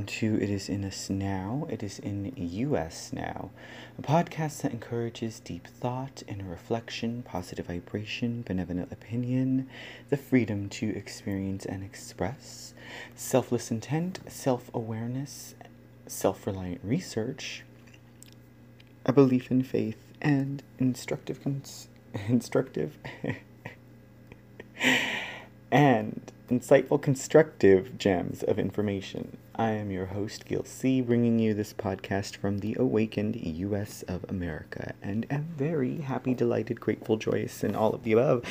welcome to It Is In Us Now. It is in US Now, a podcast that encourages deep thought, inner reflection, positive vibration, benevolent opinion, the freedom to experience and express, selfless intent, self awareness, self reliant research, a belief in faith, and instructive, cons- instructive, and insightful, constructive gems of information. I am your host, Gil C., bringing you this podcast from the awakened U.S. of America, and am very happy, delighted, grateful, joyous, and all of the above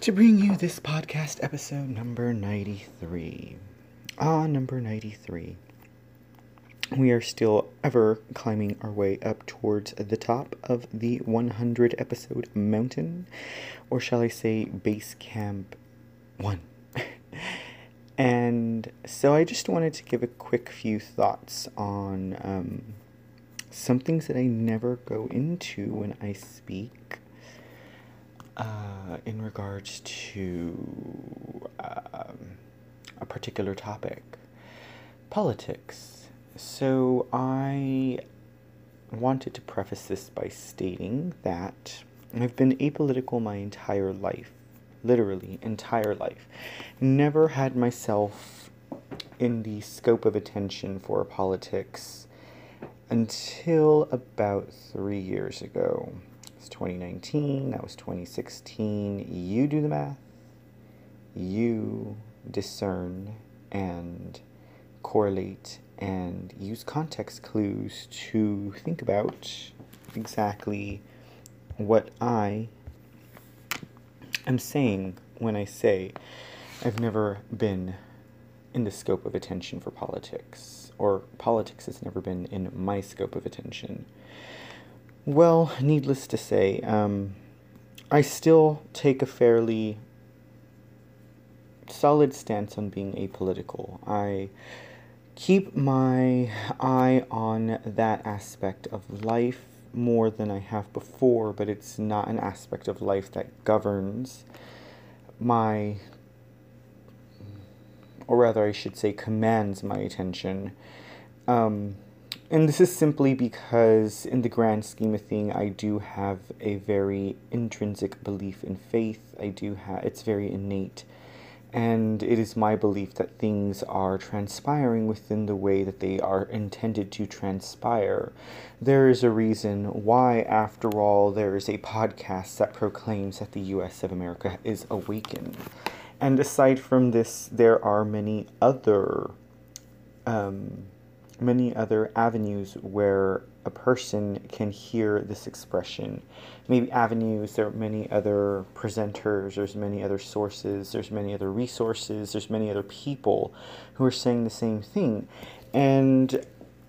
to bring you this podcast episode number 93. Ah, number 93. We are still ever climbing our way up towards the top of the 100 episode mountain, or shall I say, base camp 1. And so I just wanted to give a quick few thoughts on um, some things that I never go into when I speak uh, in regards to um, a particular topic politics. So I wanted to preface this by stating that I've been apolitical my entire life literally entire life. Never had myself in the scope of attention for politics until about three years ago. It's 2019, that was 2016. You do the math, you discern and correlate and use context clues to think about exactly what I am saying when I say I've never been in the scope of attention for politics, or politics has never been in my scope of attention. Well, needless to say, um, I still take a fairly solid stance on being apolitical. I keep my eye on that aspect of life more than I have before, but it's not an aspect of life that governs my, or rather, I should say, commands my attention. Um, and this is simply because, in the grand scheme of thing, I do have a very intrinsic belief in faith. I do have it's very innate and it is my belief that things are transpiring within the way that they are intended to transpire. There is a reason why, after all, there is a podcast that proclaims that the US of America is awakened. And aside from this, there are many other. Um, many other avenues where a person can hear this expression. Maybe avenues, there are many other presenters, there's many other sources, there's many other resources, there's many other people who are saying the same thing. And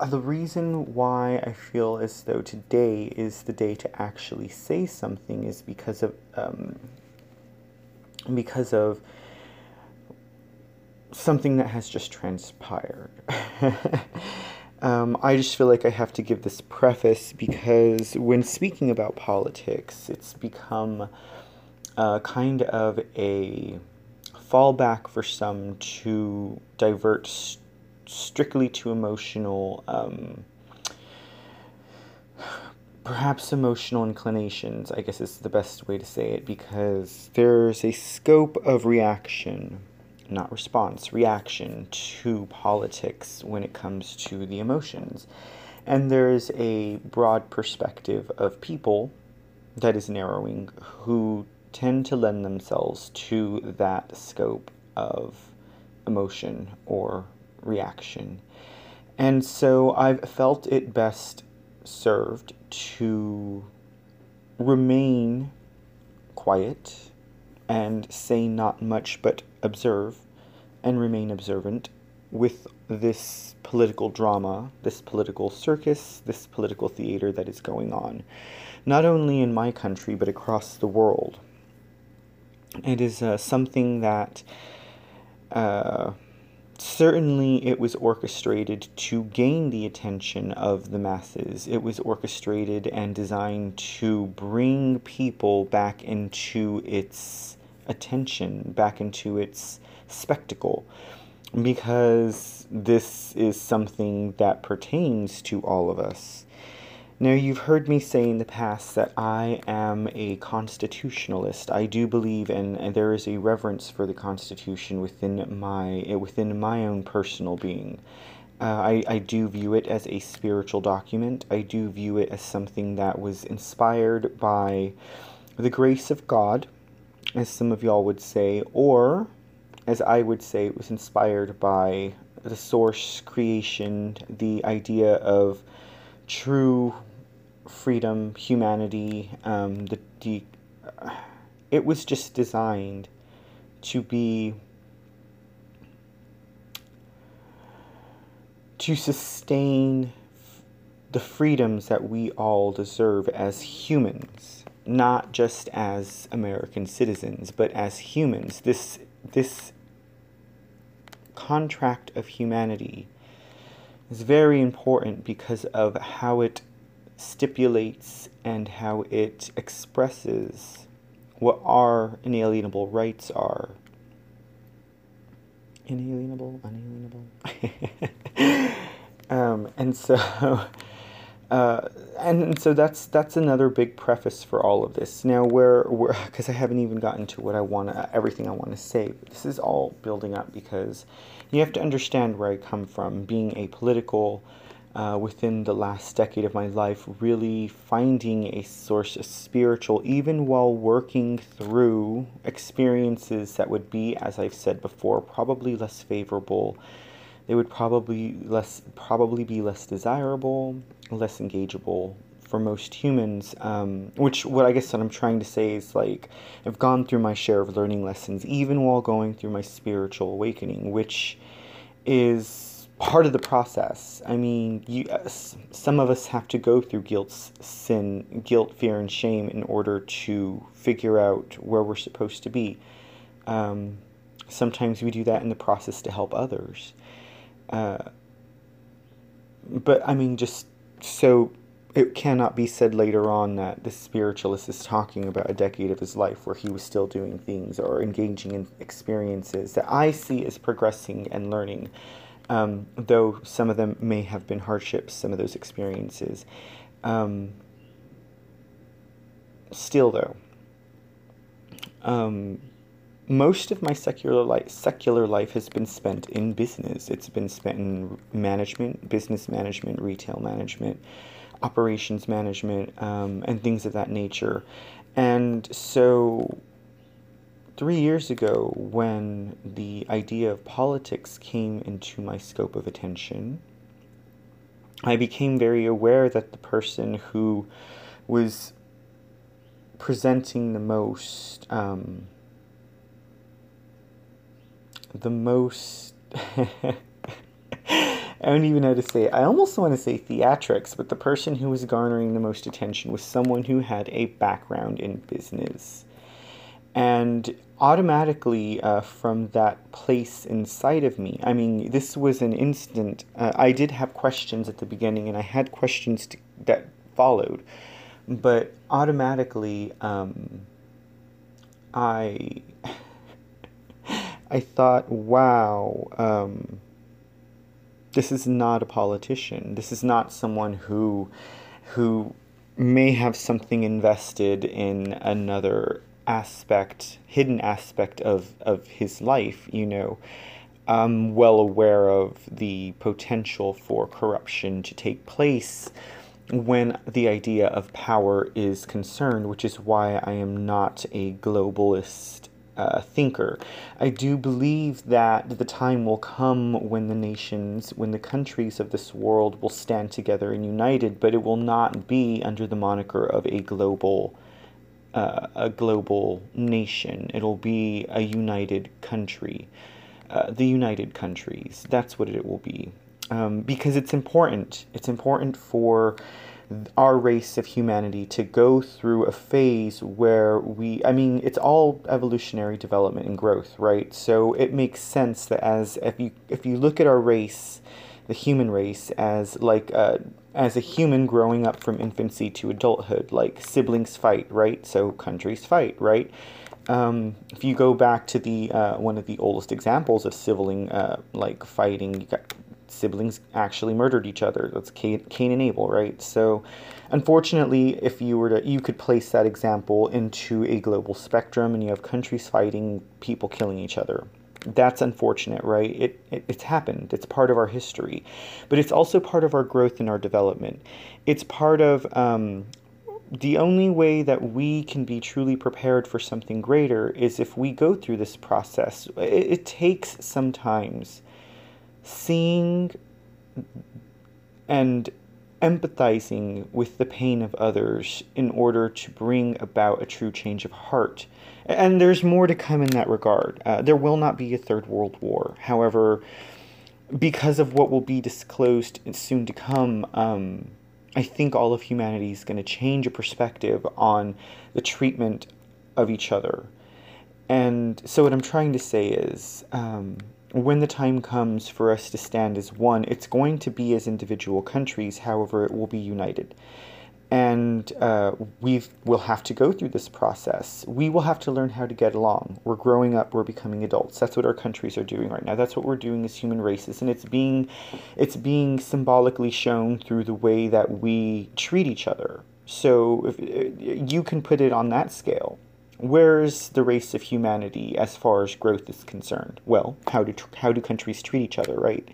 the reason why I feel as though today is the day to actually say something is because of um, because of something that has just transpired. Um, I just feel like I have to give this preface because when speaking about politics, it's become uh, kind of a fallback for some to divert st- strictly to emotional, um, perhaps emotional inclinations, I guess is the best way to say it, because there's a scope of reaction not response, reaction to politics when it comes to the emotions. And there's a broad perspective of people that is narrowing who tend to lend themselves to that scope of emotion or reaction. And so I've felt it best served to remain quiet and say not much but observe and remain observant with this political drama, this political circus, this political theater that is going on, not only in my country but across the world. It is uh, something that uh, certainly it was orchestrated to gain the attention of the masses. It was orchestrated and designed to bring people back into its attention, back into its spectacle. because this is something that pertains to all of us. Now, you've heard me say in the past that I am a constitutionalist. I do believe, and, there is a reverence for the Constitution within my within my own personal being. Uh, I, I do view it as a spiritual document. I do view it as something that was inspired by the grace of God, as some of y'all would say, or as I would say, it was inspired by the source creation, the idea of true freedom, humanity. Um, the, the uh, it was just designed to be to sustain the freedoms that we all deserve as humans, not just as American citizens, but as humans. This this contract of humanity is very important because of how it stipulates and how it expresses what our inalienable rights are. Inalienable, unalienable. um, and so, uh, and so that's that's another big preface for all of this. Now, where where because I haven't even gotten to what I want everything I want to say. This is all building up because you have to understand where I come from, being a political uh, within the last decade of my life, really finding a source of spiritual, even while working through experiences that would be, as I've said before, probably less favorable. They would probably less probably be less desirable, less engageable for most humans. Um, which what I guess what I'm trying to say is like I've gone through my share of learning lessons, even while going through my spiritual awakening, which is part of the process. I mean, you, uh, some of us have to go through guilt, sin, guilt, fear, and shame in order to figure out where we're supposed to be. Um, sometimes we do that in the process to help others. Uh, but I mean, just so it cannot be said later on that the spiritualist is talking about a decade of his life where he was still doing things or engaging in experiences that I see as progressing and learning um, though some of them may have been hardships, some of those experiences. Um, still, though, um, most of my secular life, secular life has been spent in business. It's been spent in management, business management, retail management, operations management, um, and things of that nature. And so three years ago, when the idea of politics came into my scope of attention, I became very aware that the person who was presenting the most, um, the most. I don't even know how to say it. I almost want to say theatrics, but the person who was garnering the most attention was someone who had a background in business. And automatically, uh, from that place inside of me, I mean, this was an instant. Uh, I did have questions at the beginning, and I had questions to, that followed, but automatically, um, I. I thought, wow, um, this is not a politician. This is not someone who, who may have something invested in another aspect, hidden aspect of, of his life, you know, I'm well aware of the potential for corruption to take place when the idea of power is concerned, which is why I am not a globalist uh, thinker. I do believe that the time will come when the nations, when the countries of this world will stand together and united, but it will not be under the moniker of a global uh, a global nation. It'll be a united country. Uh, the United Countries. That's what it will be. Um, because it's important. It's important for our race of humanity to go through a phase where we, I mean, it's all evolutionary development and growth, right? So it makes sense that as if you if you look at our race, the human race as like uh, as a human growing up from infancy to adulthood, like siblings fight, right? So countries fight, right? Um, if you go back to the uh, one of the oldest examples of sibling uh, like fighting, you got siblings actually murdered each other. That's Cain, Cain and Abel, right? So, unfortunately, if you were to, you could place that example into a global spectrum, and you have countries fighting, people killing each other. That's unfortunate, right? It, it it's happened. It's part of our history, but it's also part of our growth and our development. It's part of um, the only way that we can be truly prepared for something greater is if we go through this process. It, it takes sometimes seeing and empathizing with the pain of others in order to bring about a true change of heart. And there's more to come in that regard. Uh, there will not be a third world war. However, because of what will be disclosed soon to come, um, I think all of humanity is going to change a perspective on the treatment of each other. And so, what I'm trying to say is um, when the time comes for us to stand as one, it's going to be as individual countries, however, it will be united. And uh, we will have to go through this process. We will have to learn how to get along. We're growing up. We're becoming adults. That's what our countries are doing right now. That's what we're doing as human races, and it's being, it's being symbolically shown through the way that we treat each other. So if, you can put it on that scale where's the race of humanity as far as growth is concerned? Well, how do how do countries treat each other, right?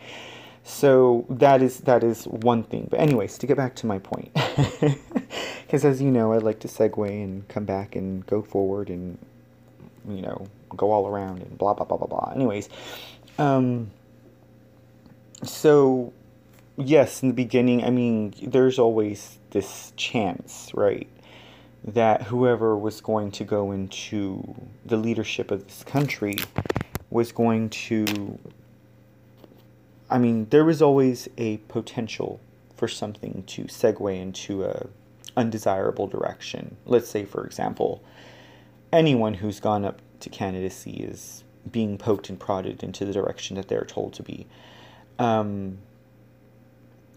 So that is that is one thing. But anyways, to get back to my point, because as you know, I like to segue and come back and go forward and you know go all around and blah blah blah blah blah. Anyways, um, so yes, in the beginning, I mean, there's always this chance, right? That whoever was going to go into the leadership of this country was going to. I mean, there was always a potential for something to segue into a undesirable direction. Let's say, for example, anyone who's gone up to candidacy is being poked and prodded into the direction that they're told to be. Um,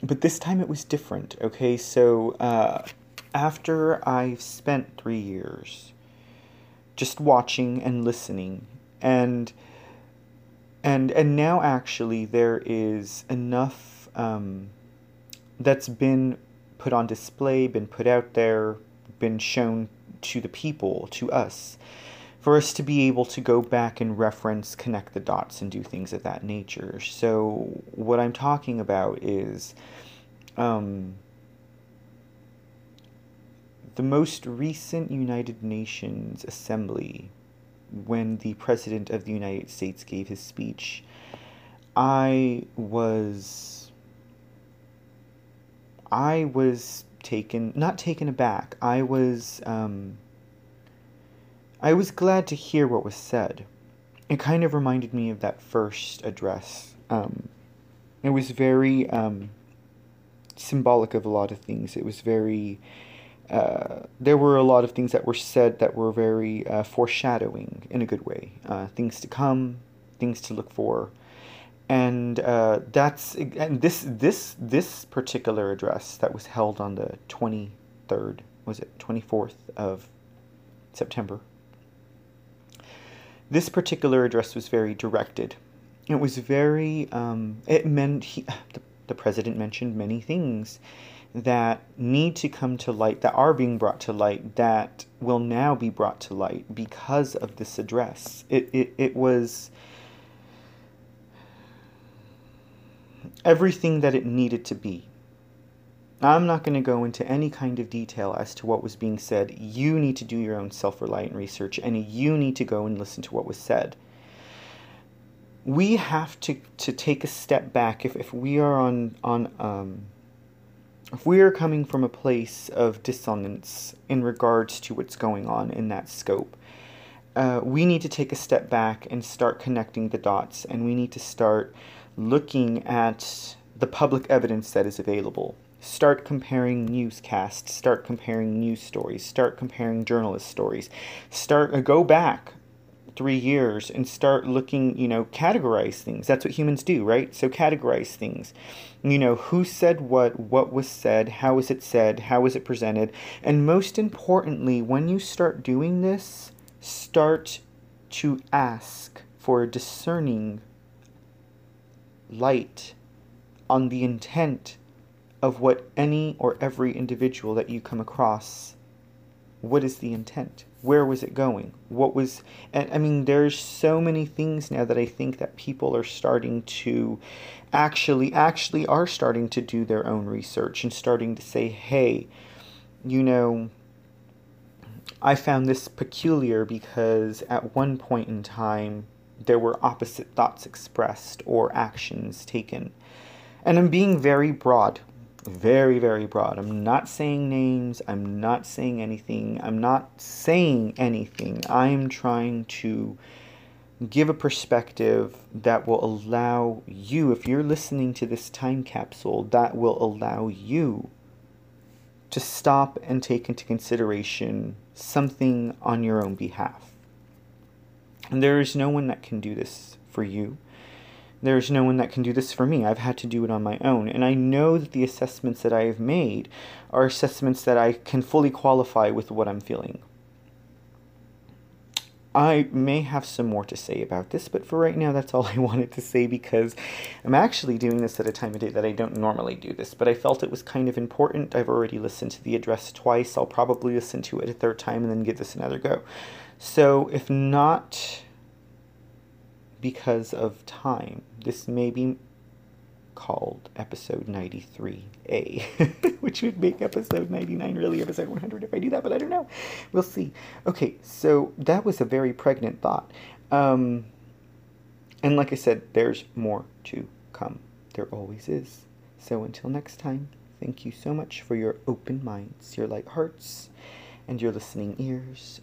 but this time it was different. Okay, so uh, after I've spent three years just watching and listening and and and now actually there is enough um, that's been put on display been put out there been shown to the people to us for us to be able to go back and reference connect the dots and do things of that nature. So what i'm talking about is um, the most recent United Nations Assembly, when the President of the United States gave his speech, I was. I was taken, not taken aback. I was. Um, I was glad to hear what was said. It kind of reminded me of that first address. Um, it was very um, symbolic of a lot of things. It was very uh, there were a lot of things that were said that were very uh, foreshadowing in a good way. Uh, things to come, things to look for, and uh, that's and this this this particular address that was held on the twenty third was it twenty fourth of September. This particular address was very directed. It was very. Um, it meant he, the, the president mentioned many things that need to come to light, that are being brought to light, that will now be brought to light because of this address. It, it, it was everything that it needed to be. I'm not going to go into any kind of detail as to what was being said. You need to do your own self reliant research and you need to go and listen to what was said. We have to, to take a step back if, if we are on, on um, if we are coming from a place of dissonance in regards to what's going on in that scope, uh, we need to take a step back and start connecting the dots, and we need to start looking at the public evidence that is available. Start comparing newscasts, start comparing news stories, start comparing journalist stories. Start uh, go back three years and start looking, you know, categorize things. That's what humans do, right? So categorize things. You know, who said what, what was said, how was it said, how was it presented, and most importantly, when you start doing this, start to ask for a discerning light on the intent of what any or every individual that you come across what is the intent where was it going? What was and i mean there's so many things now that i think that people are starting to actually actually are starting to do their own research and starting to say hey you know i found this peculiar because at one point in time there were opposite thoughts expressed or actions taken. And i'm being very broad very, very broad. I'm not saying names. I'm not saying anything. I'm not saying anything. I'm trying to give a perspective that will allow you, if you're listening to this time capsule, that will allow you to stop and take into consideration something on your own behalf. And there is no one that can do this for you. There's no one that can do this for me. I've had to do it on my own. And I know that the assessments that I have made are assessments that I can fully qualify with what I'm feeling. I may have some more to say about this, but for right now, that's all I wanted to say because I'm actually doing this at a time of day that I don't normally do this, but I felt it was kind of important. I've already listened to the address twice. I'll probably listen to it a third time and then give this another go. So, if not because of time. This may be called episode 93A, which would make episode 99 really episode 100 if I do that, but I don't know. We'll see. Okay, so that was a very pregnant thought. Um, and like I said, there's more to come. There always is. So until next time, thank you so much for your open minds, your light hearts, and your listening ears.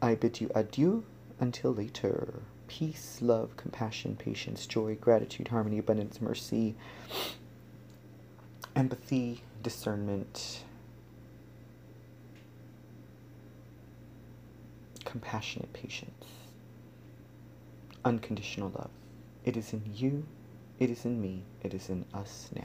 I bid you adieu until later peace, love, compassion, patience, joy, gratitude, harmony, abundance, mercy, empathy, discernment, compassionate patience, unconditional love. It is in you, it is in me, it is in us now.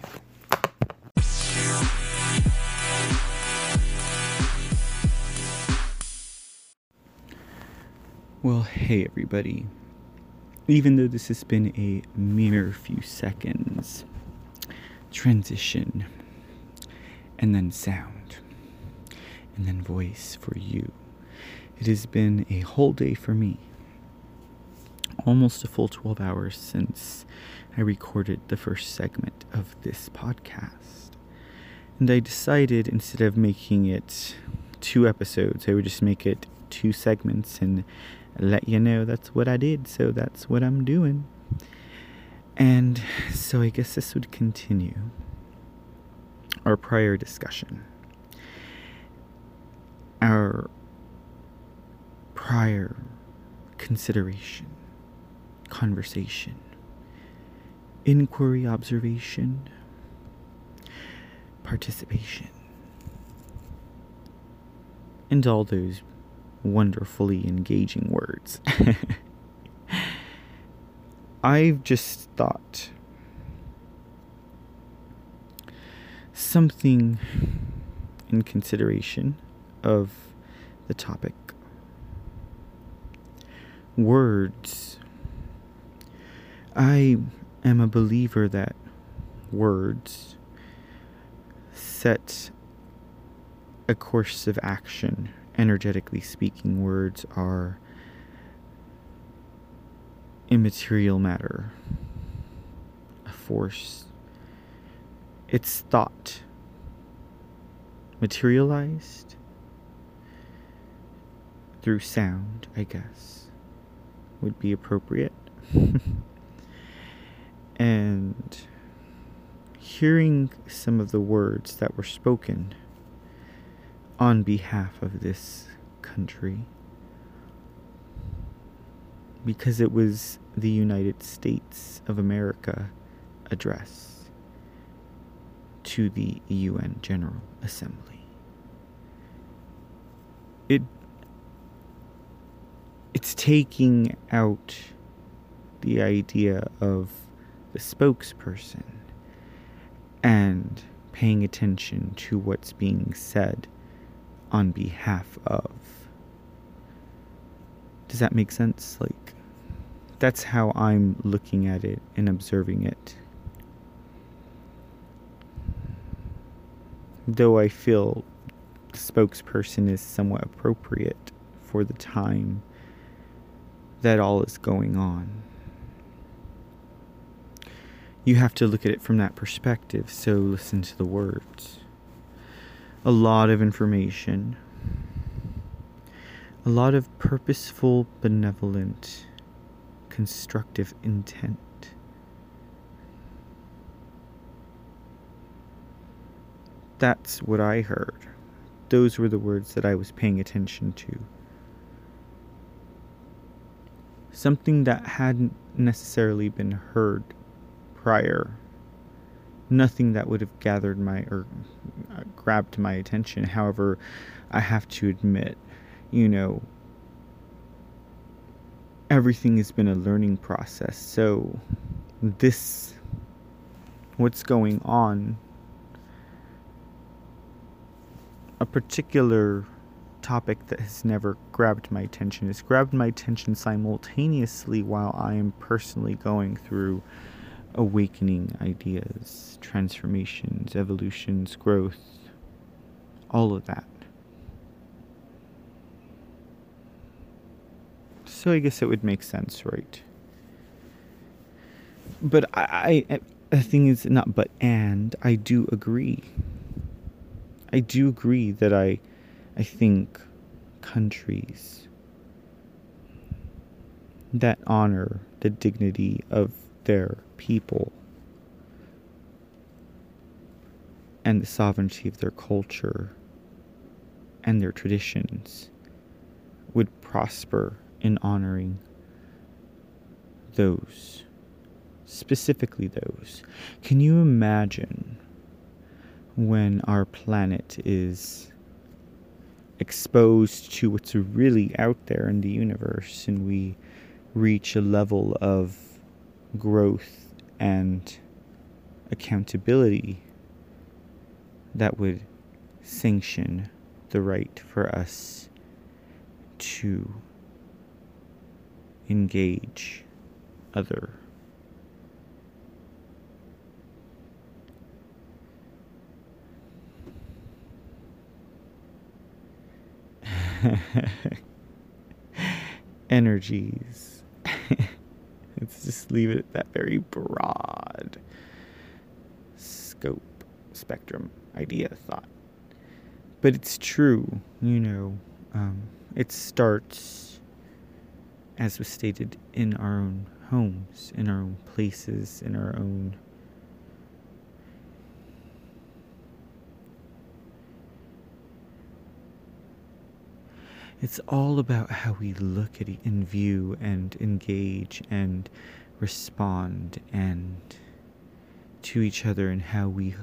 Well, hey everybody even though this has been a mere few seconds. Transition, and then sound, and then voice for you. It has been a whole day for me. Almost a full 12 hours since I recorded the first segment of this podcast. And I decided instead of making it two episodes, I would just make it two segments and let you know that's what I did, so that's what I'm doing. And so I guess this would continue our prior discussion. Our prior consideration, conversation, inquiry, observation, participation, and all those wonderfully engaging words. I've just thought something in consideration of the topic. Words. I am a believer that words set a course of action energetically speaking, words are immaterial matter, a force. It's thought materialized through sound, I guess, would be appropriate. and hearing some of the words that were spoken on behalf of this country because it was the United States of America address to the UN General Assembly. It it's taking out the idea of the spokesperson and paying attention to what's being said on behalf of Does that make sense? Like, that's how I'm looking at it and observing it. Though I feel the spokesperson is somewhat appropriate for the time that all is going on. You have to look at it from that perspective, so listen to the words. A lot of information, a lot of purposeful, benevolent, constructive intent. That's what I heard. Those were the words that I was paying attention to. Something that hadn't necessarily been heard prior. Nothing that would have gathered my or uh, grabbed my attention. However, I have to admit, you know, everything has been a learning process. So, this, what's going on, a particular topic that has never grabbed my attention has grabbed my attention simultaneously while I am personally going through awakening ideas, transformations, evolutions, growth, all of that. So I guess it would make sense, right? But I, I the thing is not but and I do agree. I do agree that I I think countries that honor the dignity of their people and the sovereignty of their culture and their traditions would prosper in honoring those, specifically those. Can you imagine when our planet is exposed to what's really out there in the universe and we reach a level of growth and accountability that would sanction the right for us to engage other. energies. Let's just leave it at that very broad scope, spectrum, idea, thought. But it's true, you know, um, it starts, as was stated, in our own homes, in our own places, in our own It's all about how we look at and view and engage and respond and to each other and how we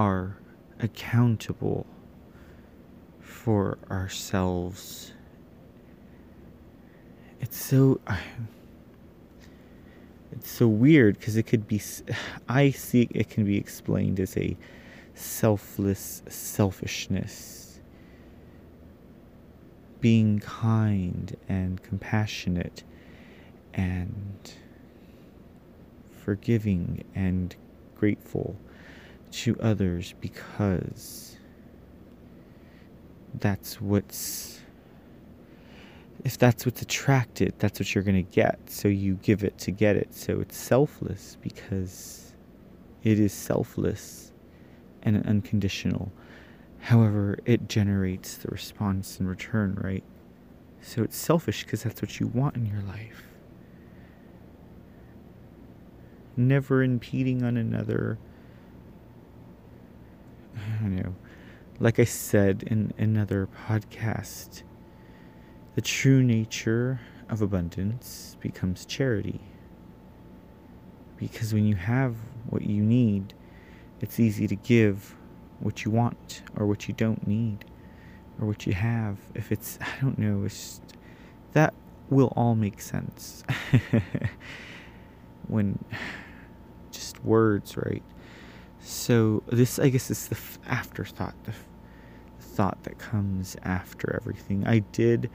are accountable for ourselves. It's so it's so weird because it could be I see it can be explained as a selfless selfishness being kind and compassionate and forgiving and grateful to others because that's what's if that's what's attracted that's what you're going to get so you give it to get it so it's selfless because it is selfless and unconditional However, it generates the response in return, right? So it's selfish because that's what you want in your life. Never impeding on another. I don't know. Like I said in another podcast, the true nature of abundance becomes charity. Because when you have what you need, it's easy to give what you want or what you don't need or what you have. If it's, I don't know, it's that will all make sense when just words, right? So this, I guess, is the afterthought, the thought that comes after everything. I did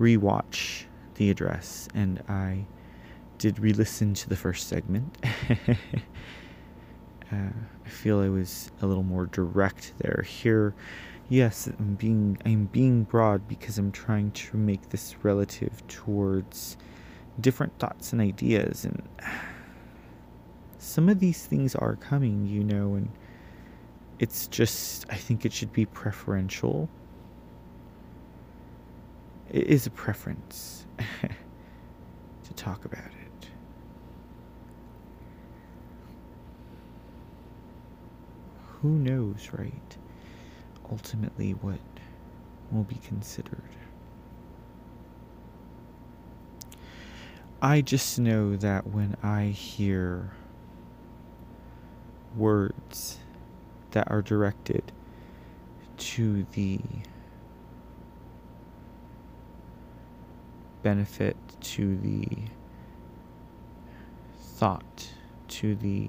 rewatch the address, and I did re listen to the first segment. uh, I feel I was a little more direct there. Here, yes, I'm being I'm being broad because I'm trying to make this relative towards different thoughts and ideas and some of these things are coming, you know, and it's just I think it should be preferential. It is a preference to talk about it. Who knows, right? Ultimately, what will be considered. I just know that when I hear words that are directed to the benefit, to the thought, to the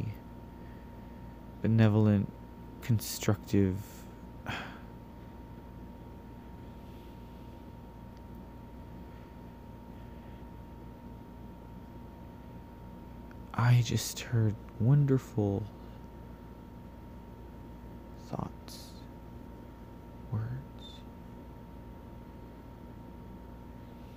benevolent, constructive I just heard wonderful thoughts.